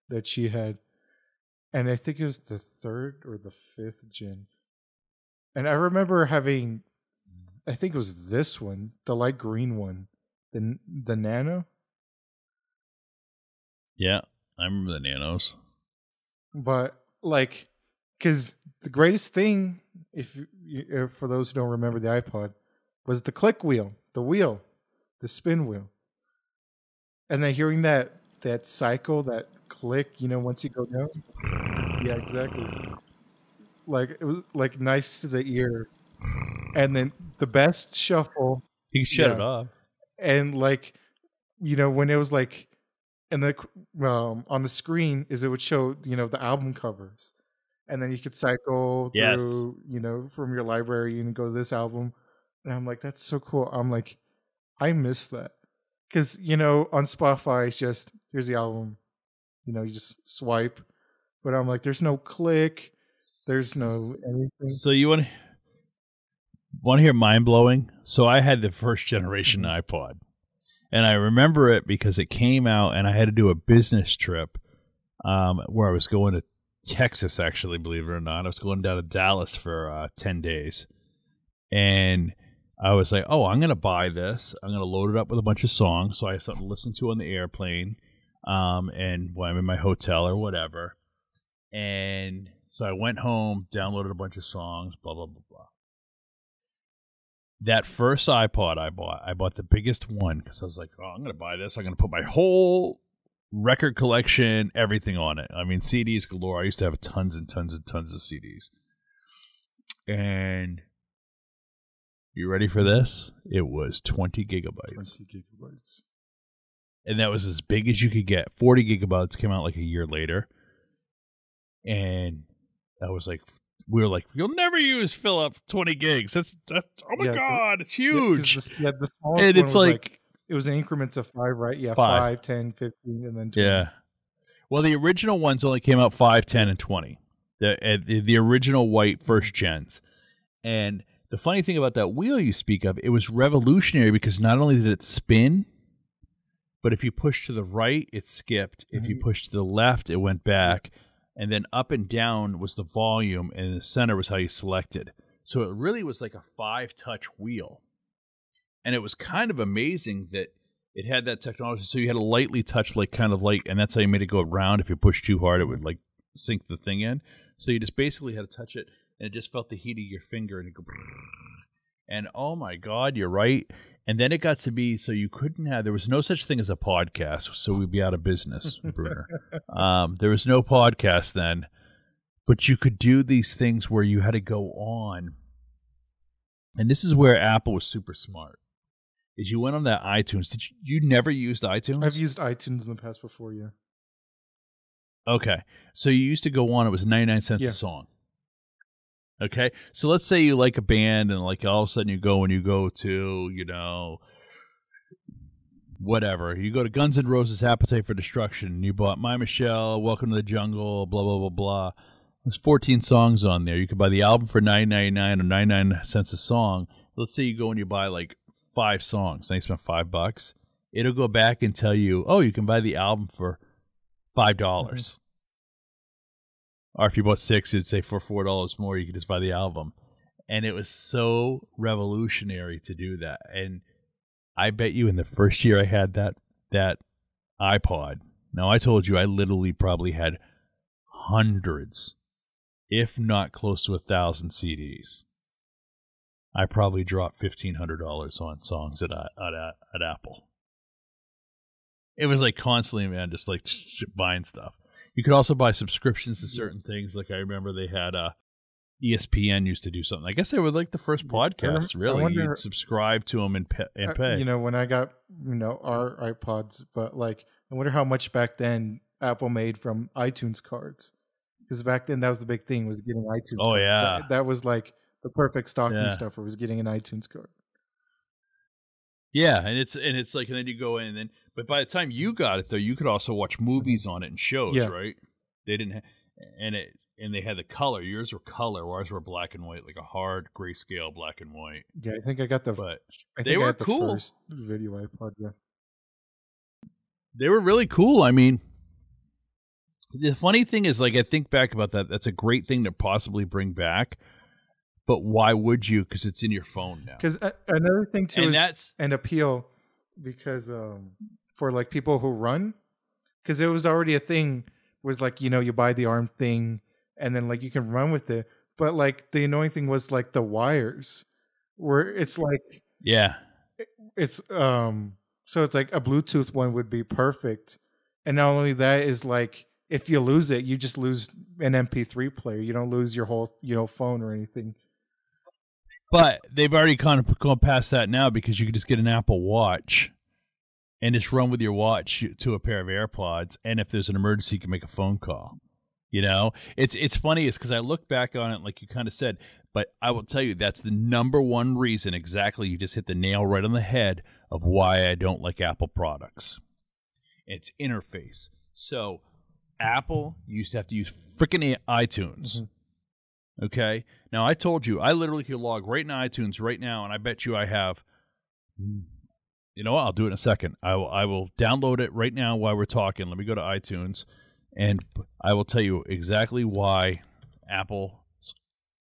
that she had and i think it was the third or the fifth gen and i remember having I think it was this one, the light green one, the the nano. Yeah i remember the nanos But like, because the greatest thing, if, you- uh, if for those who don't remember the iPod, was the click wheel, the wheel, the spin wheel, and then hearing that that cycle, that click, you know, once you go down. Yeah, exactly. Like it was like nice to the ear, and then the best shuffle. you shut Yeah. it off and like you know when it was like and the um on the screen is it would show you know the album covers. And then you could cycle through Yes. you know from your library and go to this album. And i'm like that's so cool. I'm like i miss that. Because you know on spotify it's just here's the album. You know you just swipe. But i'm like there's no click. There's no anything. so you want to want to hear mind blowing so i had the first generation ipod and i remember it because it came out and i had to do a business trip um, where i was going to texas actually believe it or not. I was going down to dallas for uh, 10 days. And i was like oh i'm going to buy this. I'm going to load it up with a bunch of songs so i have something to listen to on the airplane um, and when i'm in my hotel or whatever. And so I went home, downloaded a bunch of songs, blah blah blah blah. That first iPod I bought, I bought the biggest one because I was like, "Oh, I'm gonna buy this. I'm gonna put my whole record collection, everything on it. I mean, CDs galore. I used to have tons and tons and tons of CDs. And you ready for this? It was 20 gigabytes, 20 gigabytes and that was as big as you could get. 40 gigabytes came out like a year later, and I was like, we were like, "You'll never use Philip twenty gigs. That's that's oh my Yeah, god, it's Yeah, huge." the, yeah, the smallest and it's was like, it was in increments of five, right? Yeah, Five. five, 10, 15, and then 20. yeah. Well, the original ones only came out 5, 10, and 20. The, uh, the the original white first gens. And the funny thing about that wheel you speak of, it was revolutionary because not only did it spin, but if you push to the right, it skipped. If you Mhm. push to the left, it went back. And then up and down was the volume, and the center was how you selected. So it really was like a five touch wheel. And it was kind of amazing that it had that technology. So you had a lightly touch, like kind of like, and that's how you made it go around. If you push too hard, it would like sink the thing in. So you just basically had to touch it, and it just felt the heat of your finger, and it go. And oh my God, you're right. And then it got to be so you couldn't have. There was no such thing as a podcast, so we'd be out of business, Brunner. um, there was no podcast then, but you could do these things where you had to go on. And this is where Apple was super smart. Is you went on that iTunes. Did you, you never used iTunes? I've used iTunes in the past before, yeah. Okay. So you used to go on, it was 99 cents Yeah. a song. Okay. So let's say you like a band and like all of a sudden you go and you go to, you know, whatever. You go to Guns N' Roses Appetite for Destruction you bought My Michelle, Welcome to the Jungle, blah, blah, blah, blah. There's 14 songs on there. You could buy the album for 9.99 or 99 cents a song. Let's say you go and you buy like five songs and you spend five bucks. It'll go back and tell you, oh, you can buy the album for five dollars. Or if you bought six, it'd say for four dollars more, you could just buy the album. And it was so revolutionary to do that. And I bet you in the first year I had that that iPod. Now I told you I literally probably had hundreds, if not close to a thousand CDs. I probably dropped fifteen hundred dollars on songs at, uh, at at at Apple. It was like constantly, man, just like buying stuff. You could also buy subscriptions to certain things. Like I remember they had uh, ESPN used to do something. I guess they were like the first I podcast. Really, wonder- you'd subscribe to them and pay. And pay. You know, when I got, you know, our iPods, but like, I wonder how much back then Apple made from iTunes cards. Because back then that was the big thing was getting iTunes Oh, cards. yeah. That, that was like the perfect stocking Yeah. stuffer was getting an iTunes card. Yeah, and it's and it's like and then you go in and then but by the time you got it though, you could also watch movies on it and shows, Yeah. right? They didn't ha- and it and they had the color. Yours were color, ours were black and white, like a hard grayscale black and white. Yeah, I think I got the But I they I were cool. first video iPod, yeah. they were really cool. I mean, the funny thing is, like, I think back about that. That's a great thing to possibly bring back. But why would you? Because it's in your phone now. Because another thing too And is that's an appeal because um for like people who run because it was already a thing was like you know you buy the arm thing and then like you can run with it. But like the annoying thing was like the wires where it's like yeah, it's um so it's like a bluetooth one would be perfect. And not only that is like if you lose it you just lose an mp3 player. You don't lose your whole you know phone or anything. But they've already kind of gone past that now because you can just get an Apple Watch and just run with your watch to a pair of AirPods, and if there's an emergency, you can make a phone call. You know, it's it's funny is because I look back on it like you kind of said, but I will tell you that's the number one reason. Exactly, you just hit the nail right on the head of why I don't like Apple products. It's interface. So Apple used to have to use freaking iTunes. Mhm. Okay. Now I told you I literally could log right in iTunes right now, and I bet you I have. You know what? I'll do it in a second. I will. I will download it right now while we're talking. Let me go to iTunes, and I will tell you exactly why Apple.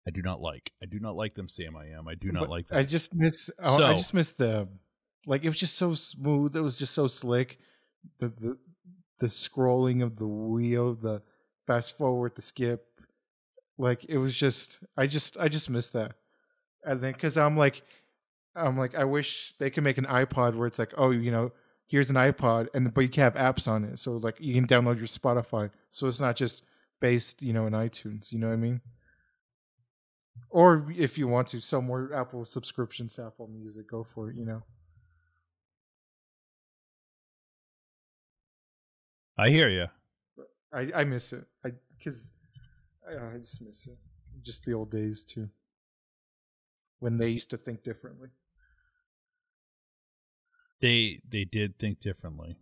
I do not like. I do not like them. Sam, I am. I do not But like them. I just miss. oh, I just miss the, like it was just so smooth. It was just so slick. The the the scrolling of the wheel, the fast forward, the skip, like it was just. I just I just miss that. And then because I'm like, I'm like I wish they could make an iPod where it's like, oh, you know, here's an iPod, and but you can have apps on it, so like you can download your Spotify, so it's not just based, you know, in iTunes. You know what I mean? Or if you want to sell more Apple subscriptions to Apple Music, go for it. You know, I hear you. I I miss it. I because I, I just miss it. Just the old days too. When they used to think differently. They they did think differently.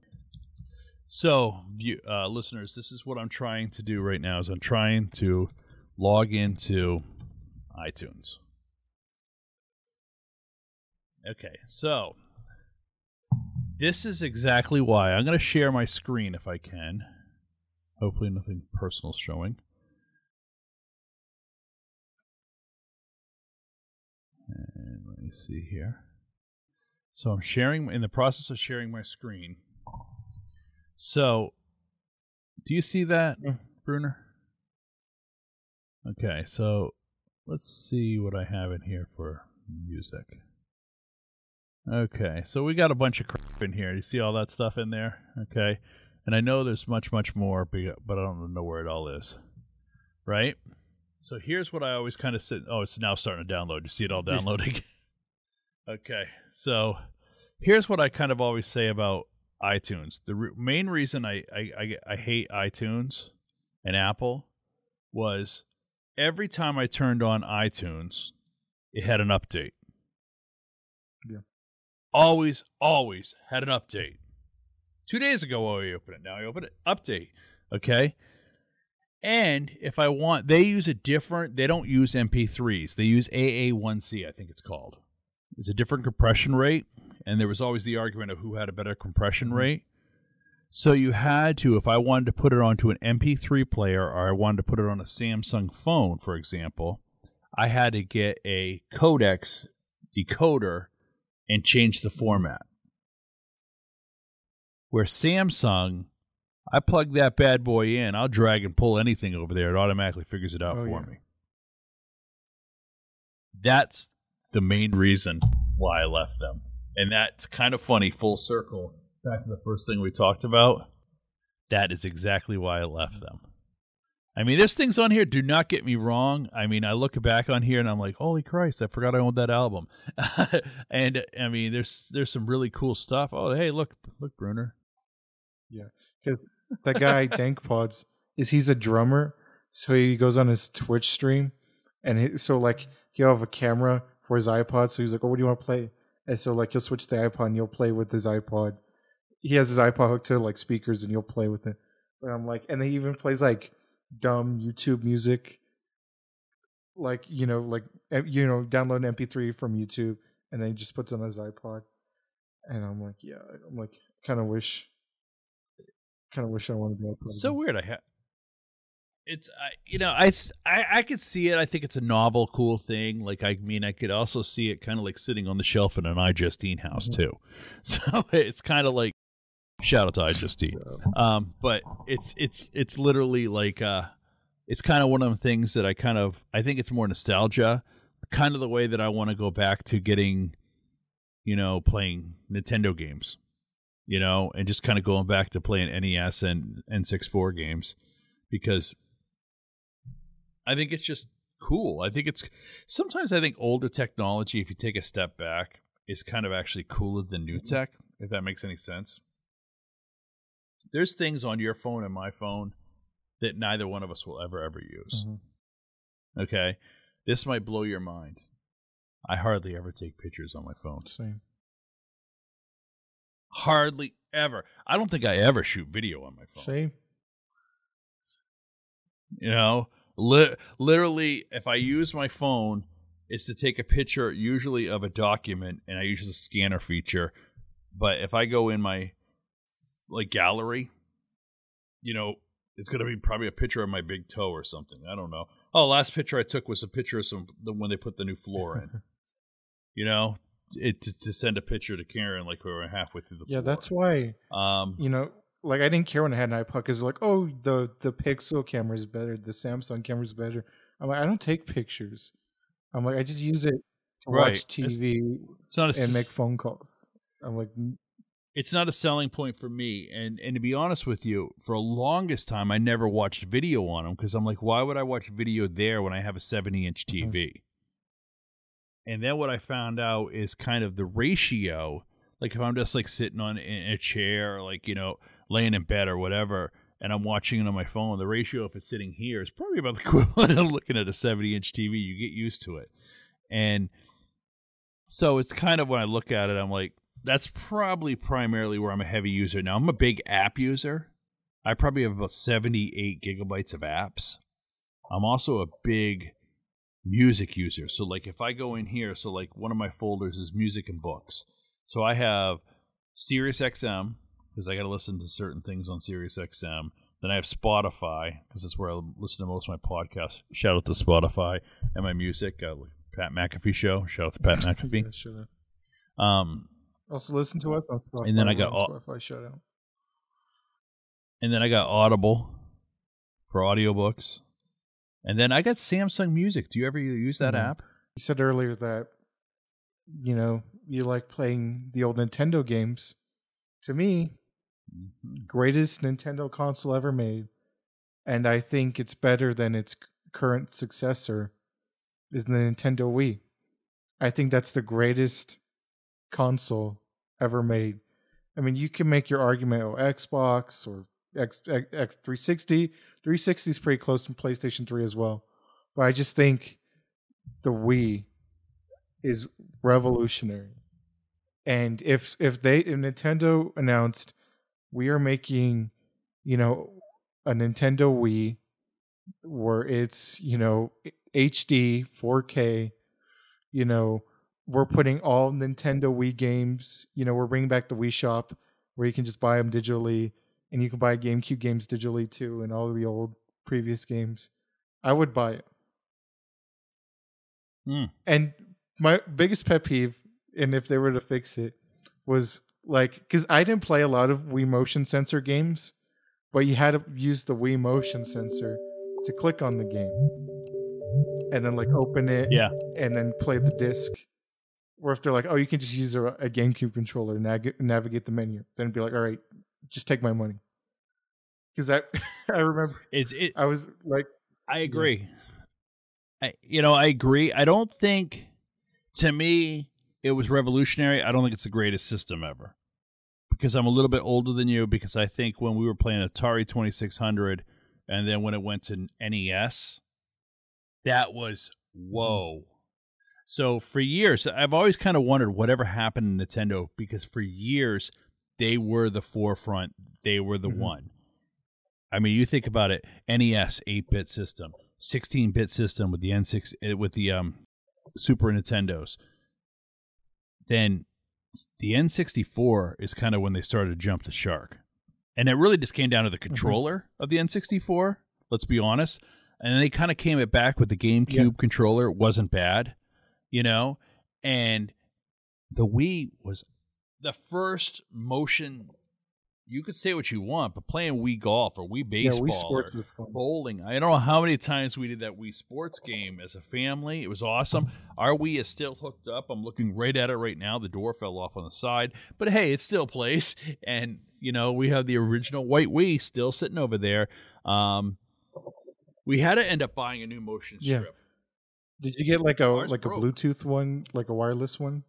So, you, uh, listeners, this is what I'm trying to do right now. Is I'm trying to log into iTunes. Okay, so this is exactly why I'm going to share my screen if I can. Hopefully, nothing personal showing. And let me see here. So I'm sharing in the process of sharing my screen. So, do you see that, Yeah. Brunner? Okay, so let's see what I have in here for music. Okay, so we got a bunch of crap in here. You see all that stuff in there? Okay, and I know there's much, much more, but but I don't know where it all is. Right? So here's what I always kind of sit. Oh, it's now starting to download. You see it all downloading? okay, so here's what I kind of always say about iTunes. The re- main reason I, I, I, I hate iTunes and Apple was every time I turned on iTunes, it had an update. Yeah. Always, always had an update. Two days ago, oh, I opened it. Now I open it. Update. Okay. And if I want, they use a different, they don't use MP3s. They use AA1C, I think it's called. It's a different compression rate. And there was always the argument of who had a better compression mm-hmm. rate. So you had to, if I wanted to put it onto an MP3 player or I wanted to put it on a Samsung phone, for example, I had to get a codex decoder and change the format. Where Samsung, I plug that bad boy in, I'll drag and pull anything over there, it automatically figures it out Oh, for yeah. me. That's the main reason why I left them. And that's kind of funny, full circle. Back to the first thing we talked about. That is exactly why I left them. I mean, there's things on here. Do not get me wrong. I mean, I look back on here and I'm like, holy Christ, I forgot I owned that album. and I mean, there's there's some really cool stuff. Oh, hey, look, look, Brunner. Yeah, because that guy Dank Pods is he's a drummer, so he goes on his Twitch stream, and he, so like he'll have a camera for his iPod. So he's like, "Oh, what do you want to play?" And so like he'll switch the iPod and you'll play with his iPod. He has his iPod hooked to like speakers and you'll play with it. But I'm like, and he even plays like dumb YouTube music, like you know, like eh, you know, download an MP3 from YouTube, and then he just puts it on his iPod. And I'm like, yeah, I'm like, kind of wish, kind of wish I wanted to. It's so weird. I ha- it's I you know I I I could see it. I think it's a novel, cool thing. Like I mean, I could also see it kind of like sitting on the shelf in an iJustine house Mhm. too. So it's kind of like shout out to iJustine. Um, but it's it's it's literally like uh, it's kind of one of the things that I kind of I think it's more nostalgia, kind of the way that I want to go back to getting, you know, playing Nintendo games, you know, and just kind of going back to playing NES and N64 games because I think it's just cool. I think it's sometimes I think older technology, if you take a step back, is kind of actually cooler than new tech, if that makes any sense. There's things on your phone and my phone that neither one of us will ever ever use. Mhm. Okay. This might blow your mind. I hardly ever take pictures on my phone. Same. Hardly ever. I don't think I ever shoot video on my phone. Same. You know, li- literally, if I use my phone, it's to take a picture, usually of a document, and I use the scanner feature. But if I go in my like gallery, you know, it's gonna be probably a picture of my big toe or something. I don't know. Oh, last picture I took was a picture of some the when they put the new floor in. you know, it to, to send a picture to Karen like we were halfway through the Yeah, floor. that's why um you know, like I didn't care when I had an iPod because like, oh, the the Pixel camera is better, the Samsung camera is better. I'm like, I don't take pictures. I'm like, I just use it to Right. watch TV it's not a and make phone calls. I'm like, it's not a selling point for me and and to be honest with you for a longest time i never watched video on them because i'm like why would i watch video there when i have a 70 inch mm-hmm. tv and then what i found out is kind of the ratio like if i'm just like sitting on in a chair like you know laying in bed or whatever and I'm watching it on my phone, the ratio if it's sitting here is probably about the equivalent of looking at a 70 inch TV. You get used to it, and so it's kind of when I look at it, I'm like, that's probably primarily where I'm a heavy user. Now I'm a big app user. I probably have about 78 gigabytes of apps. I'm also a big music user. So like if I go in here, so like one of my folders is music and books. So I have Sirius XM because I got to listen to certain things on Sirius XM. Then I have Spotify because that's where I listen to most of my podcasts. Shout out to Spotify and my music. Uh, Pat McAfee show. Shout out to Pat McAfee. Yeah, sure. Um, Also, listen to us on Spotify. And then I got all- Spotify shout out. and then I got Audible for audiobooks. And then I got Samsung Music. Do you ever use that Mhm. app? You said earlier that you know you like playing the old Nintendo games. To me, greatest Nintendo console ever made, and I think it's better than its current successor, is the Nintendo Wii. I think that's the greatest console ever made. I mean, you can make your argument oh Xbox or X, X, X 360. 360 is pretty close to PlayStation 3 as well. But I just think the Wii is revolutionary. And if if they if Nintendo announced we are making, you know, a Nintendo Wii where it's, you know, HD, 4K, you know, we're putting all Nintendo Wii games, you know, we're bringing back the Wii Shop where you can just buy them digitally and you can buy GameCube games digitally too and all the old previous games. I would buy it. Hmm. And my biggest pet peeve, and if they were to fix it, was like because I didn't play a lot of Wii motion sensor games, but you had to use the Wii motion sensor to click on the game and then like open it Yeah. and then play the disc. Or if they're like, oh, you can just use a, a GameCube controller and nag- navigate the menu, then be like, all right, just take my money. Because I, I remember It's it. I was like, I agree. I, you know, I agree. I don't think, to me, it was revolutionary. I don't think it's the greatest system ever, because I'm a little bit older than you. Because I think when we were playing Atari 2600, and then when it went to NES, that was whoa. So for years, I've always kind of wondered whatever happened to Nintendo because for years they were the forefront. They were the Mhm. one. I mean, you think about it: NES, eight-bit system, sixteen-bit system with the N6 uh, with the um, Super Nintendos. Then the N64 is kind of when they started to jump the shark, and it really just came down to the mm-hmm. controller of the N64. Let's be honest, and then they kind of came it back with the GameCube controller. It wasn't bad, you know, and the Wii was the first motion. You could say what you want, but playing Wii golf or Wii yeah, baseball Wii or Sports fun. bowling. I don't know how many times we did that Wii Sports game as a family. It was awesome. Our Wii is still hooked up. I'm looking right at it right now. The door fell off on the side, but hey, it still plays. And you know, we have the original white Wii still sitting over there. Um, we had to end up buying a new motion Yeah. strip. Did you get like a Ours like broke. a Bluetooth one, like a wireless one?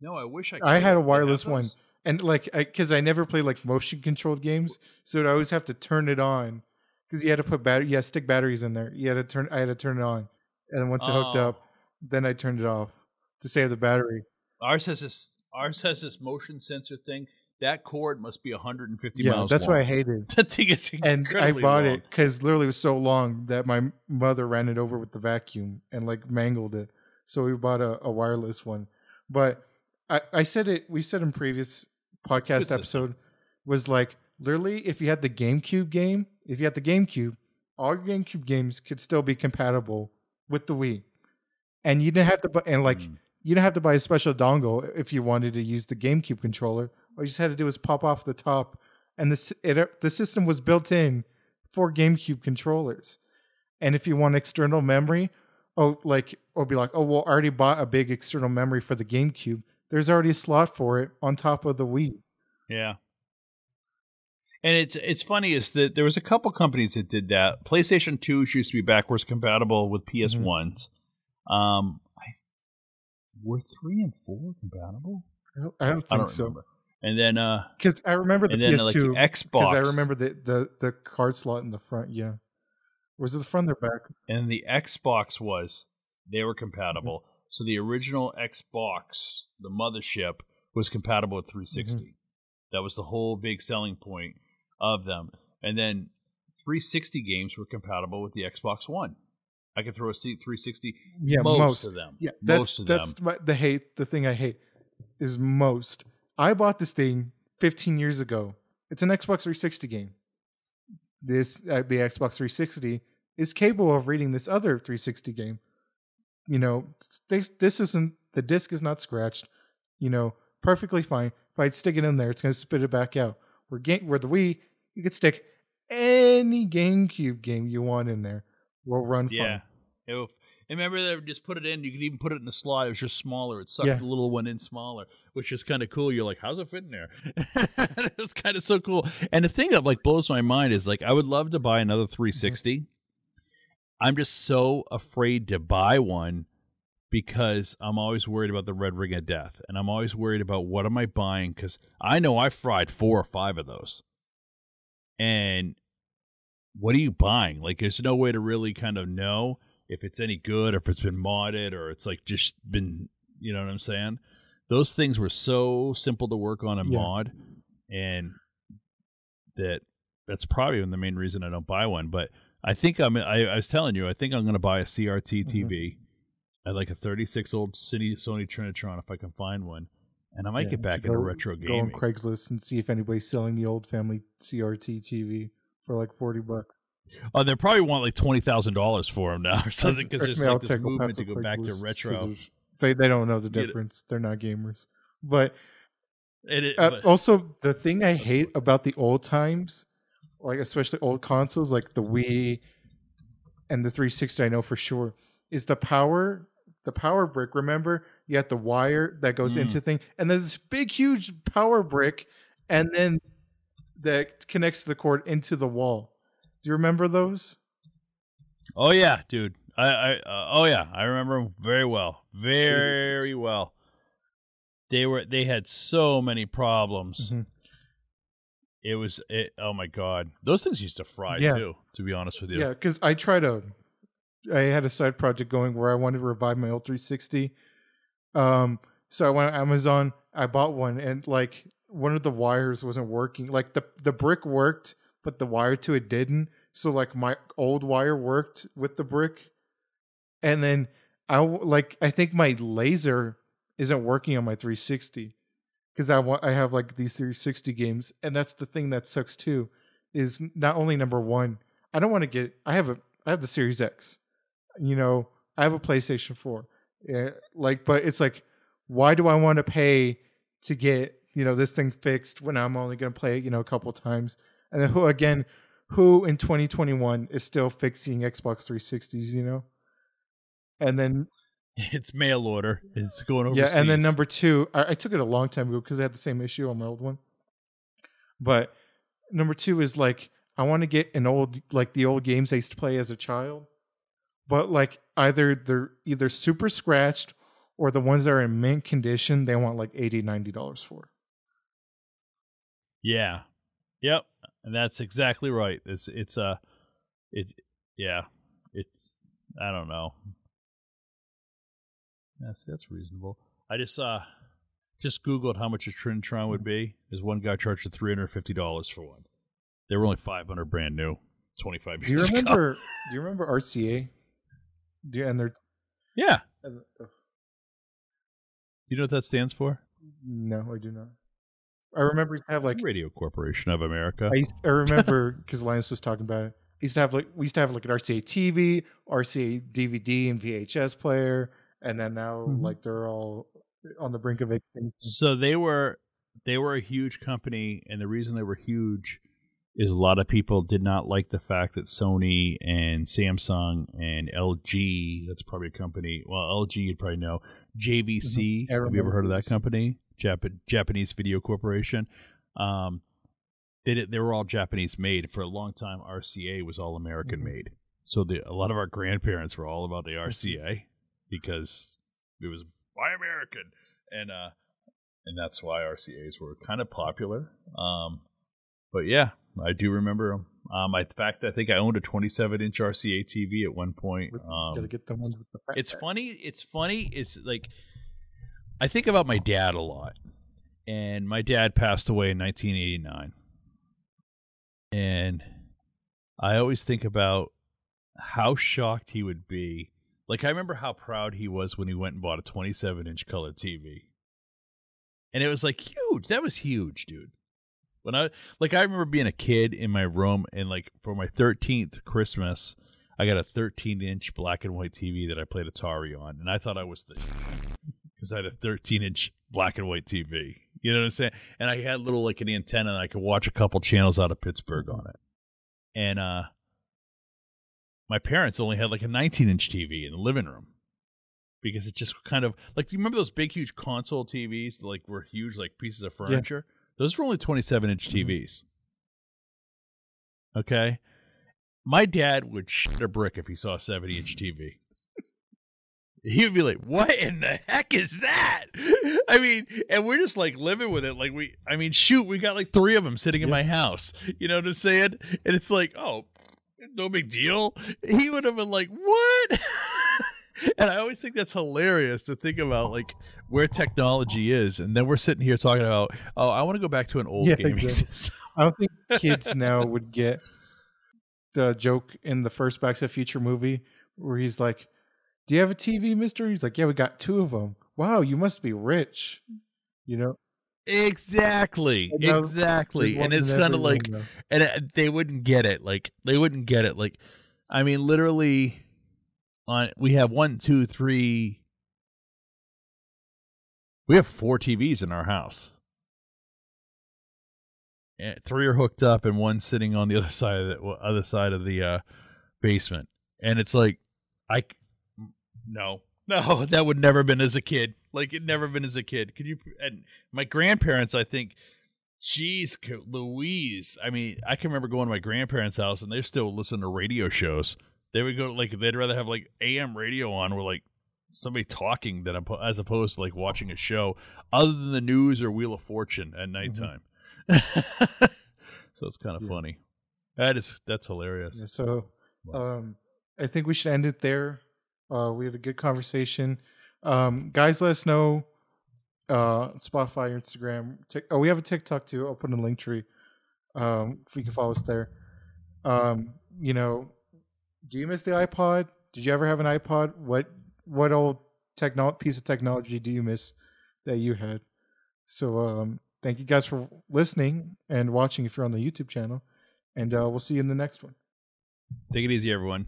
No, I wish I. I had a wireless one. those? And like, because I, never played like motion controlled games, so I'd always have to turn it on because you had to put battery, to stick batteries in there. You had to turn, I had to turn it on, and then once it hooked Oh. up, then I turned it off to save the battery. Ours has this. Ours has this motion sensor thing. That cord must be 150 Yeah, miles. that's long. what I hated. That thing is And I bought long. it because literally it was so long that my mother ran it over with the vacuum and like mangled it. So we bought a, a wireless one. But I, I said it, we said in previous podcast system. episode, was like literally if you had the GameCube game, if you had the GameCube, all your GameCube games could still be compatible with the Wii. And you didn't have to buy, and like, Mm. you didn't have to buy a special dongle if you wanted to use the GameCube controller. All you just had to do was pop off the top, and the it, the system was built in for GameCube controllers. And if you want external memory, oh, like or be like, oh, well, I already bought a big external memory for the GameCube. There's already a slot for it on top of the Wii. Yeah. And it's it's funny is that there was a couple companies that did that. PlayStation 2 used to be backwards compatible with PS1s. Um I were 3 and 4 compatible? I don't, I don't think I don't so. remember. and then uh, Because I remember the PS2. like Because Xbox. I remember the, the the card slot in the front. Yeah, was it the front or back? and the Xbox was they were compatible. Mm-hmm. So the original Xbox, the mothership, was compatible with 360. Mm-hmm. That was the whole big selling point of them. And then 360 games were compatible with the Xbox One. I could throw a seat 360 Yeah, most, most. of them. Yeah, that's most of that's them. the hate. The thing I hate is most. I bought this thing 15 years ago. It's an Xbox 360 game. This uh, the Xbox 360 is capable of reading this other 360 game. You know, this this isn't the disc is not scratched. You know, perfectly fine. If I stick it in there, it's going to spit it back out. Where game where the Wii, you could stick any GameCube game you want in there. Will run fine. Yeah. It will- and remember they just put it in. You could even put it in the slot. It was just smaller. It sucked Yeah. the little one in smaller, which is kind of cool. You're like, how's it fit in there? it was kind of so cool. And the thing that like blows my mind is like, I would love to buy another mm-hmm. 360. I'm just so afraid to buy one because I'm always worried about the red ring of death, and I'm always worried about what am I buying because I know I fried four or five of those, and what are you buying? Like, there's no way to really kind of know if it's any good or if it's been modded or it's like just been, you know what I'm saying? Those things were so simple to work on a Yeah. mod, and that that's probably the main reason I don't buy one. But I think I'm. I, I was telling you, I think I'm going to buy a CRT Mm-hmm. TV. I like a 36 old Sony Sony Trinitron if I can find one, and I might Yeah, get back into go- retro Go on. Craigslist and see if anybody's selling the old family CRT TV for like forty bucks. Oh, they probably want like twenty thousand dollars for them now or something because there's like this movement to go back to retro. They they don't know the difference. They're not gamers. But It, it, uh, but- also the thing I hate about the old times, like especially old consoles like the Wii and the 360, I know for sure, is the power the power brick. Remember, you had the wire that goes Mm. into thing, and there's this big, huge power brick, and then that connects the cord into the wall. Do you remember those? oh yeah, dude. I, I uh, oh yeah, I remember 'em very well, very well. They were they had so many problems. Mhm. It was it, oh my god, those things used to fry Yeah. too. To be honest with you, Yeah, because I tried to. I had a side project going where I wanted to revive my old 360. Um, so I went on Amazon. I bought one, and like one of the wires wasn't working. Like the the brick worked, but the wire to it didn't. So like my old wire worked with the brick, and then I like I think my laser isn't working on my 360 because I want I have like these 360 games, and that's the thing that sucks too. Is not only number one, I don't want to get. I have a I have the Series X. You know, I have a PlayStation 4. Yeah, like, but it's like, why do I want to pay to get you know this thing fixed when I'm only going to play it you know a couple times? And then who again? Who in 2021 is still fixing Xbox 360s? You know, and then it's mail order. It's going overseas. yeah, and then number two, I, I took it a long time ago because I had the same issue on my old one. But number two is like I want to get an old like the old games I used to play as a child, but like either they're either super scratched or the ones that are in mint condition they want like 80 90 dollars for. Yeah. Yep. And that's exactly right. It's it's uh it yeah. It's I don't know. That's that's reasonable. I just uh just googled how much a Trinitron would be. There's one guy charged three hundred fifty dollars for one. They were only five hundred brand new, twenty five years. Do you years ago. remember do you remember RCA? Do you, and they're Yeah. and- uh, Do you know what that stands for? no, I do not. I remember used to have like Radio Corporation of America. I, used, I remember because Linus was talking about it. He used to have like we used to have like an RCA TV, RCA DVD, and VHS player, and then now Mhm. like they're all on the brink of extinction. So they were they were a huge company, and the reason they were huge is a lot of people did not like the fact that Sony and Samsung and LG, that's probably a company. Well, LG you'd probably know. JVC, Mhm. Have you ever heard of that company? Jap- Japanese Video Corporation. Um, they did, they were all Japanese made for a long time. RCA was all American Mhm. made. So the, a lot of our grandparents were all about the RCA because it was buy American and uh and that's why RCA's were kind of popular. Um, but yeah, I do remember them. Um, I, in fact, I think I owned a 27 inch RCA TV at one point. Um, Gotta get the ones with the it's back. funny. It's funny. Is like I think about my dad a lot, and my dad passed away in 1989, and I always think about how shocked he would be. Like I remember how proud he was when he went and bought a 27 inch color TV, and it was like huge. That was huge, dude. When I like, I remember being a kid in my room, and like for my 13th Christmas, I got a 13 inch black and white TV that I played Atari on, and I thought I was the because I had a 13 inch black and white TV. You know what I'm saying? And I had little like an antenna, and I could watch a couple channels out of Pittsburgh on it. And uh, my parents only had like a 19 inch TV in the living room because it just kind of like you remember those big huge console TVs that like were huge like pieces of furniture. Those were only 27 inch Mhm. TVs. Okay. My dad would shit a brick if he saw a 70 inch TV. He would be like, "What in the heck is that?" I mean, and we're just like living with it. Like we, I mean, shoot, we got like three of them sitting in Yeah. my house. You know what I'm saying? And it's like, oh, no big deal. He would have been like, "What?" and I always think that's hilarious to think about, like where technology is, and then we're sitting here talking about, "Oh, I want to go back to an old Yeah, gaming exactly. system." I don't think kids now would get the joke in the first Back to the Future movie where he's like, "Do you have a TV, Mister?" He's like, "Yeah, we got two of them." Wow, you must be rich. You know, Exactly, exactly, and it's kind of like. and it, they wouldn't get it like they wouldn't get it like i mean literally on we have one two three we have four tvs in our house. And three are hooked up and one sitting on the other side of the other side of the uh basement. And it's like I no no that would never have been as a kid like it never been as a kid could you and my grandparents i think Jeez, Louise. I mean, I can remember going to my grandparents' house and they're still listening to radio shows. They would go like they'd rather have like AM radio on where like somebody talking than as opposed to like watching a show other than the news or Wheel of Fortune at nighttime. so it's kind of Yeah. funny. That is that's hilarious. Yeah, so um, I think we should end it there. Uh, we had a good conversation. Um, guys, let us know uh, Spotify, Instagram. Tik oh, we have a TikTok too. I'll put in the Linktree um, if you can follow us there. Um, you know, do you miss the iPod? Did you ever have an iPod? What what old techno- piece of technology do you miss that you had? So um, thank you guys for listening and watching if you're on the YouTube channel, and uh, we'll see you in the next one. Take it easy, everyone.